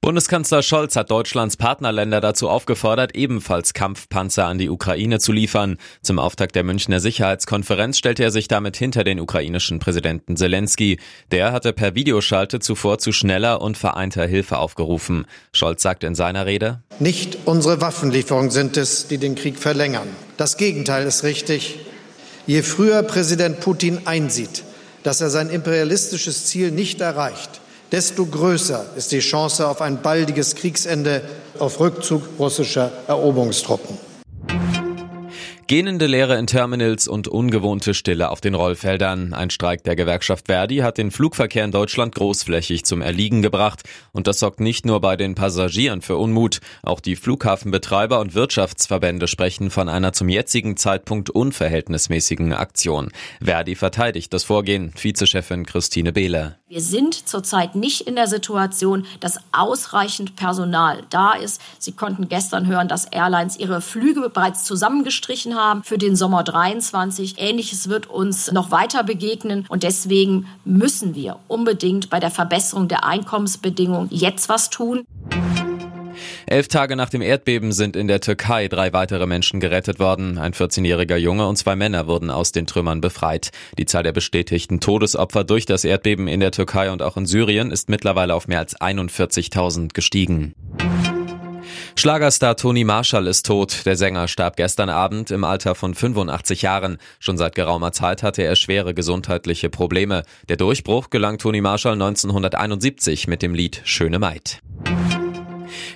Bundeskanzler Scholz hat Deutschlands Partnerländer dazu aufgefordert, ebenfalls Kampfpanzer an die Ukraine zu liefern. Zum Auftakt der Münchner Sicherheitskonferenz stellte er sich damit hinter den ukrainischen Präsidenten Zelensky. Der hatte per Videoschalte zuvor zu schneller und vereinter Hilfe aufgerufen. Scholz sagt in seiner Rede, Nicht unsere Waffenlieferungen sind es, die den Krieg verlängern. Das Gegenteil ist richtig. Je früher Präsident Putin einsieht, dass er sein imperialistisches Ziel nicht erreicht, desto größer ist die Chance auf ein baldiges Kriegsende, auf Rückzug russischer Eroberungstruppen. Gähnende Leere in Terminals und ungewohnte Stille auf den Rollfeldern. Ein Streik der Gewerkschaft Verdi hat den Flugverkehr in Deutschland großflächig zum Erliegen gebracht. Und das sorgt nicht nur bei den Passagieren für Unmut. Auch die Flughafenbetreiber und Wirtschaftsverbände sprechen von einer zum jetzigen Zeitpunkt unverhältnismäßigen Aktion. Verdi verteidigt das Vorgehen. Vizechefin Christine Behle. Wir sind zurzeit nicht in der Situation, dass ausreichend Personal da ist. Sie konnten gestern hören, dass Airlines ihre Flüge bereits zusammengestrichen haben für den Sommer 23. Ähnliches wird uns noch weiter begegnen und deswegen müssen wir unbedingt bei der Verbesserung der Einkommensbedingungen jetzt was tun. Elf Tage nach dem Erdbeben sind in der Türkei drei weitere Menschen gerettet worden. Ein 14-jähriger Junge und zwei Männer wurden aus den Trümmern befreit. Die Zahl der bestätigten Todesopfer durch das Erdbeben in der Türkei und auch in Syrien ist mittlerweile auf mehr als 41.000 gestiegen. Schlagerstar Tony Marshall ist tot. Der Sänger starb gestern Abend im Alter von 85 Jahren. Schon seit geraumer Zeit hatte er schwere gesundheitliche Probleme. Der Durchbruch gelang Tony Marshall 1971 mit dem Lied Schöne Maid.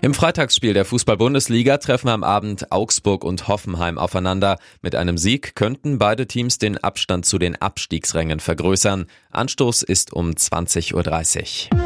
Im Freitagsspiel der Fußball-Bundesliga treffen am Abend Augsburg und Hoffenheim aufeinander. Mit einem Sieg könnten beide Teams den Abstand zu den Abstiegsrängen vergrößern. Anstoß ist um 20.30 Uhr.